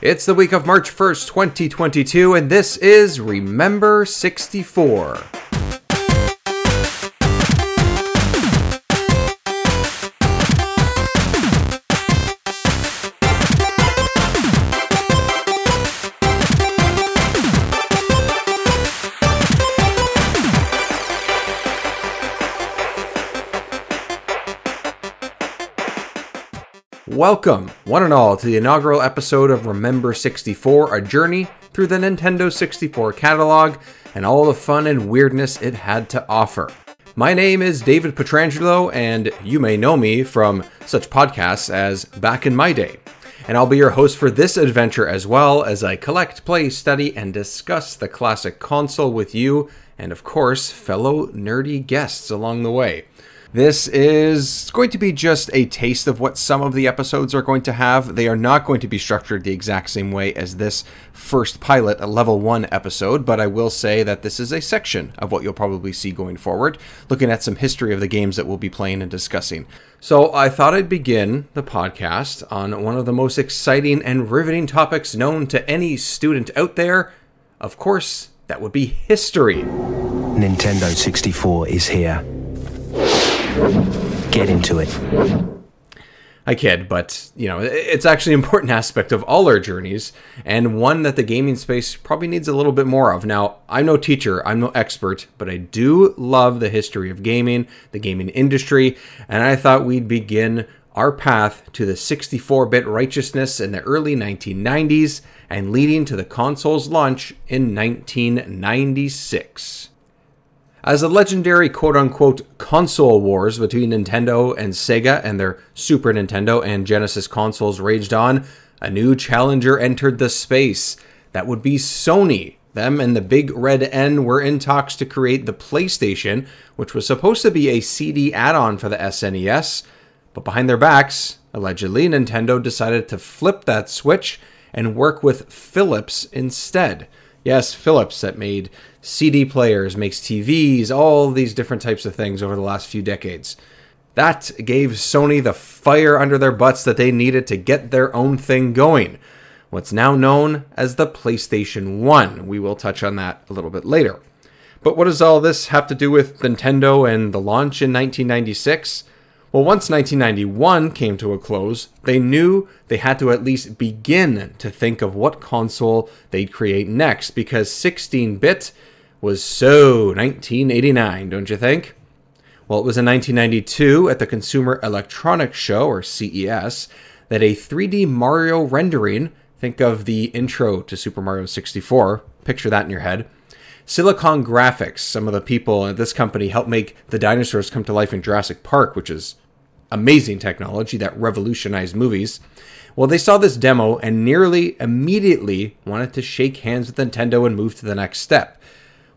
It's the week of March 1st, 2022, and this is Remember 64. Welcome, one and all, to the inaugural episode of Remember 64, a journey through the Nintendo 64 catalog and all the fun and weirdness it had to offer. My name is David Petrangelo, and you may know me from such podcasts as Back in My Day. And I'll be your host for this adventure as well as I collect, play, study, and discuss the classic console with you and, of course, fellow nerdy guests along the way. This is going to be just a taste of what some of the episodes are going to have. They are not going to be structured the exact same way as this first pilot, a level 1 episode, but I will say that this is a section of what you'll probably see going forward, looking at some history of the games that we'll be playing and discussing. So I thought I'd begin the podcast on one of the most exciting and riveting topics known to any student out there. Of course, that would be history. Nintendo 64 is here. Get into it. I kid, but you know, it's actually an important aspect of all our journeys, and one that the gaming space probably needs a little bit more of. Now, I'm no teacher, I'm no expert, but I do love the history of gaming, the gaming industry, and I thought we'd begin our path to the 64 bit righteousness in the early 1990s and leading to the console's launch in 1996. As the legendary quote unquote console wars between Nintendo and Sega and their Super Nintendo and Genesis consoles raged on, a new challenger entered the space. That would be Sony. Them and the Big Red N were in talks to create the PlayStation, which was supposed to be a CD add on for the SNES. But behind their backs, allegedly, Nintendo decided to flip that switch and work with Philips instead. Yes, Philips that made CD players, makes TVs, all these different types of things over the last few decades. That gave Sony the fire under their butts that they needed to get their own thing going. What's now known as the PlayStation 1. We will touch on that a little bit later. But what does all this have to do with Nintendo and the launch in 1996? Well, once 1991 came to a close, they knew they had to at least begin to think of what console they'd create next because 16 bit was so 1989, don't you think? Well, it was in 1992 at the Consumer Electronics Show, or CES, that a 3D Mario rendering, think of the intro to Super Mario 64, picture that in your head, Silicon Graphics, some of the people at this company helped make the dinosaurs come to life in Jurassic Park, which is amazing technology that revolutionized movies. Well, they saw this demo and nearly immediately wanted to shake hands with Nintendo and move to the next step.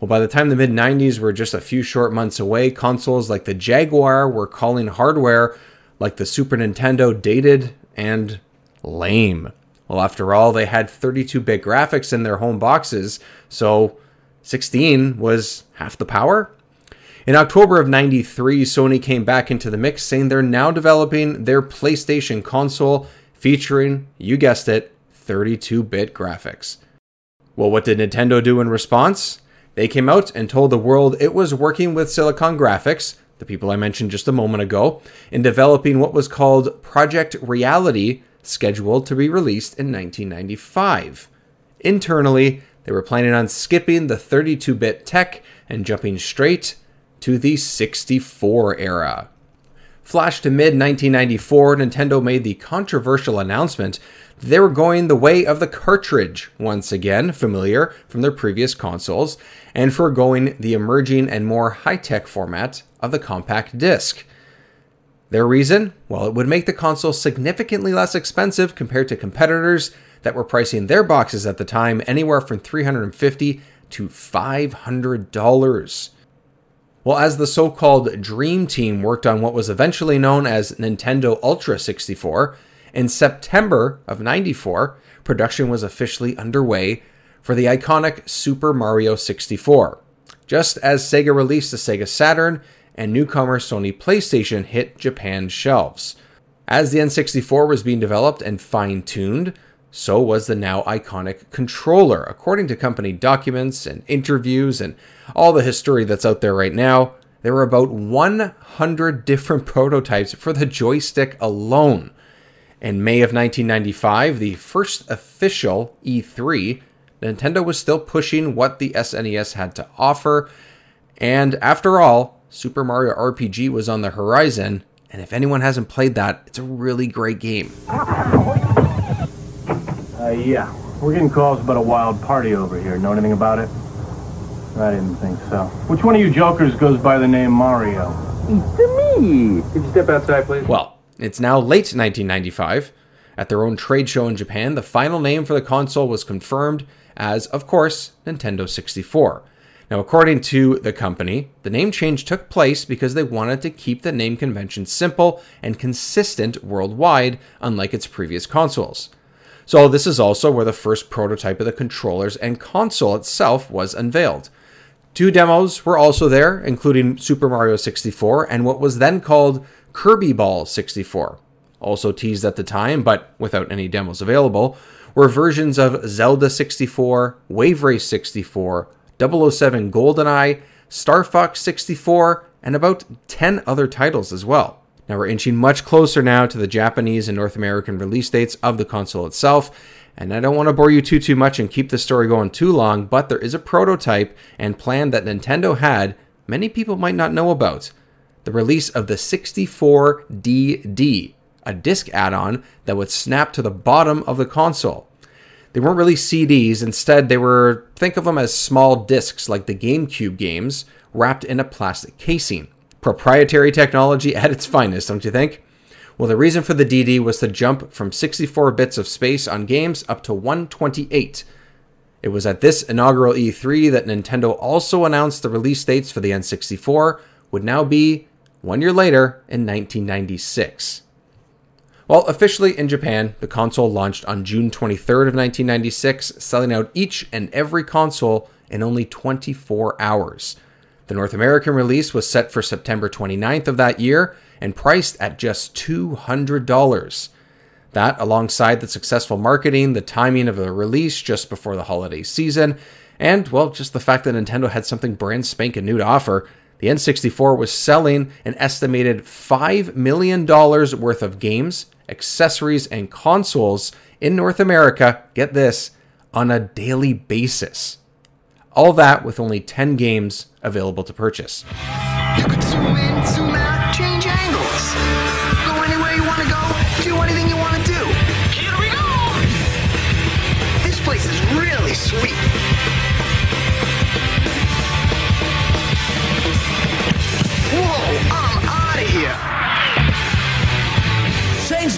Well, by the time the mid 90s were just a few short months away, consoles like the Jaguar were calling hardware like the Super Nintendo dated and lame. Well, after all, they had 32 bit graphics in their home boxes, so 16 was half the power. In October of 93, Sony came back into the mix saying they're now developing their PlayStation console featuring, you guessed it, 32 bit graphics. Well, what did Nintendo do in response? They came out and told the world it was working with Silicon Graphics, the people I mentioned just a moment ago, in developing what was called Project Reality, scheduled to be released in 1995. Internally, they were planning on skipping the 32 bit tech and jumping straight to the 64 era. Flash to mid 1994, Nintendo made the controversial announcement that they were going the way of the cartridge, once again, familiar from their previous consoles, and foregoing the emerging and more high tech format of the compact disc. Their reason? Well, it would make the console significantly less expensive compared to competitors that were pricing their boxes at the time anywhere from 350 to $500. Well, as the so called Dream Team worked on what was eventually known as Nintendo Ultra 64, in September of 94, production was officially underway for the iconic Super Mario 64. Just as Sega released the Sega Saturn and newcomer Sony PlayStation hit Japan's shelves. As the N64 was being developed and fine tuned, so was the now iconic controller. According to company documents and interviews and all the history that's out there right now, there were about 100 different prototypes for the joystick alone. In May of 1995, the first official E3, Nintendo was still pushing what the SNES had to offer. And after all, Super Mario RPG was on the horizon, and if anyone hasn't played that, it's a really great game. Uh, yeah. We're getting calls about a wild party over here. Know anything about it? I didn't think so. Which one of you jokers goes by the name Mario? It's me. Could you step outside, please? Well, it's now late 1995. At their own trade show in Japan, the final name for the console was confirmed as, of course, Nintendo 64. Now, according to the company, the name change took place because they wanted to keep the name convention simple and consistent worldwide, unlike its previous consoles. So, this is also where the first prototype of the controllers and console itself was unveiled. Two demos were also there, including Super Mario 64 and what was then called Kirby Bowl 64. Also teased at the time, but without any demos available, were versions of Zelda 64, Wave Race 64, 007 GoldenEye, Star Fox 64, and about 10 other titles as well. Now we're inching much closer now to the Japanese and North American release dates of the console itself, and I don't want to bore you too too much and keep the story going too long, but there is a prototype and plan that Nintendo had many people might not know about. The release of the 64DD, a disc add-on that would snap to the bottom of the console. They weren't really CDs, instead, they were, think of them as small discs like the GameCube games, wrapped in a plastic casing. Proprietary technology at its finest, don't you think? Well, the reason for the DD was to jump from 64 bits of space on games up to 128. It was at this inaugural E3 that Nintendo also announced the release dates for the N64 would now be one year later in 1996. Well, officially in Japan, the console launched on June 23rd of 1996, selling out each and every console in only 24 hours. The North American release was set for September 29th of that year and priced at just $200. That, alongside the successful marketing, the timing of the release just before the holiday season, and, well, just the fact that Nintendo had something brand spanking new to offer, the N64 was selling an estimated $5 million worth of games accessories, and consoles in North America, get this, on a daily basis. All that with only 10 games available to purchase. You zoom in, zoom out, change angles. Go anywhere you want to go, do anything you want to do. Here we go! This place is really sweet.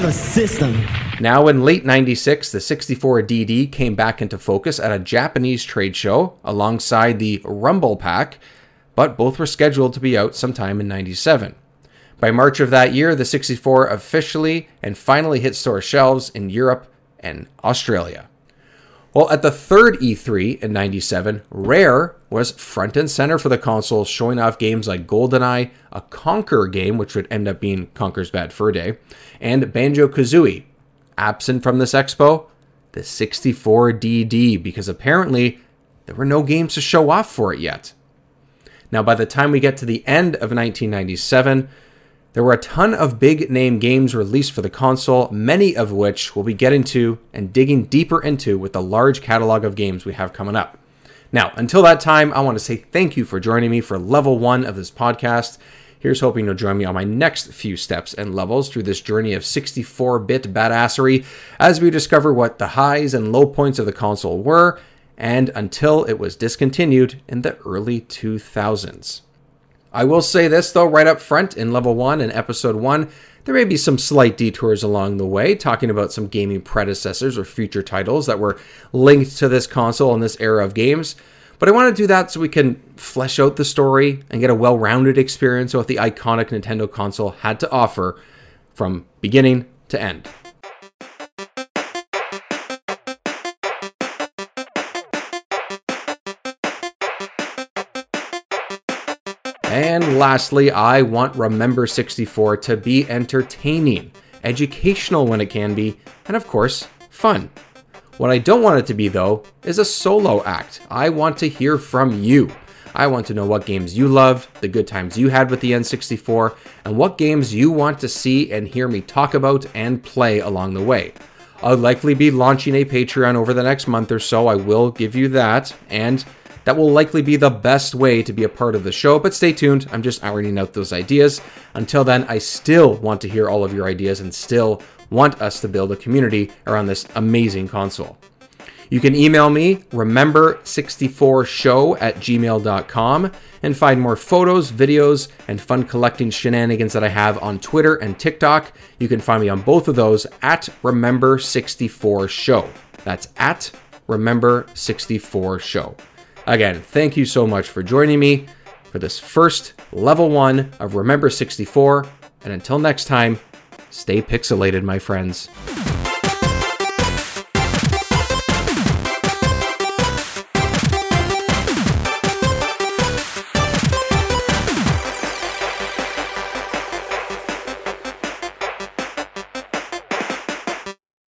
The system. Now, in late 96, the 64DD came back into focus at a Japanese trade show alongside the Rumble Pack, but both were scheduled to be out sometime in 97. By March of that year, the 64 officially and finally hit store shelves in Europe and Australia. Well, at the third E3 in 97, Rare was front and center for the console, showing off games like GoldenEye, a Conker game, which would end up being Conker's Bad Fur Day, and Banjo Kazooie. Absent from this expo, the 64DD, because apparently there were no games to show off for it yet. Now, by the time we get to the end of 1997, there were a ton of big name games released for the console, many of which we'll be getting to and digging deeper into with the large catalog of games we have coming up. Now, until that time, I want to say thank you for joining me for level one of this podcast. Here's hoping you'll join me on my next few steps and levels through this journey of 64 bit badassery as we discover what the highs and low points of the console were, and until it was discontinued in the early 2000s. I will say this though, right up front in level one and episode one, there may be some slight detours along the way, talking about some gaming predecessors or future titles that were linked to this console and this era of games. But I want to do that so we can flesh out the story and get a well rounded experience of what the iconic Nintendo console had to offer from beginning to end. And lastly, I want Remember 64 to be entertaining, educational when it can be, and of course, fun. What I don't want it to be, though, is a solo act. I want to hear from you. I want to know what games you loved, the good times you had with the N64, and what games you want to see and hear me talk about and play along the way. I'll likely be launching a Patreon over the next month or so. I will give you that, and that will likely be the best way to be a part of the show, but stay tuned. I'm just ironing out those ideas. Until then, I still want to hear all of your ideas and still want us to build a community around this amazing console. You can email me, remember64show at gmail.com, and find more photos, videos, and fun collecting shenanigans that I have on Twitter and TikTok. You can find me on both of those at remember64show. That's at remember64show. Again, thank you so much for joining me for this first level one of Remember 64. And until next time, stay pixelated, my friends.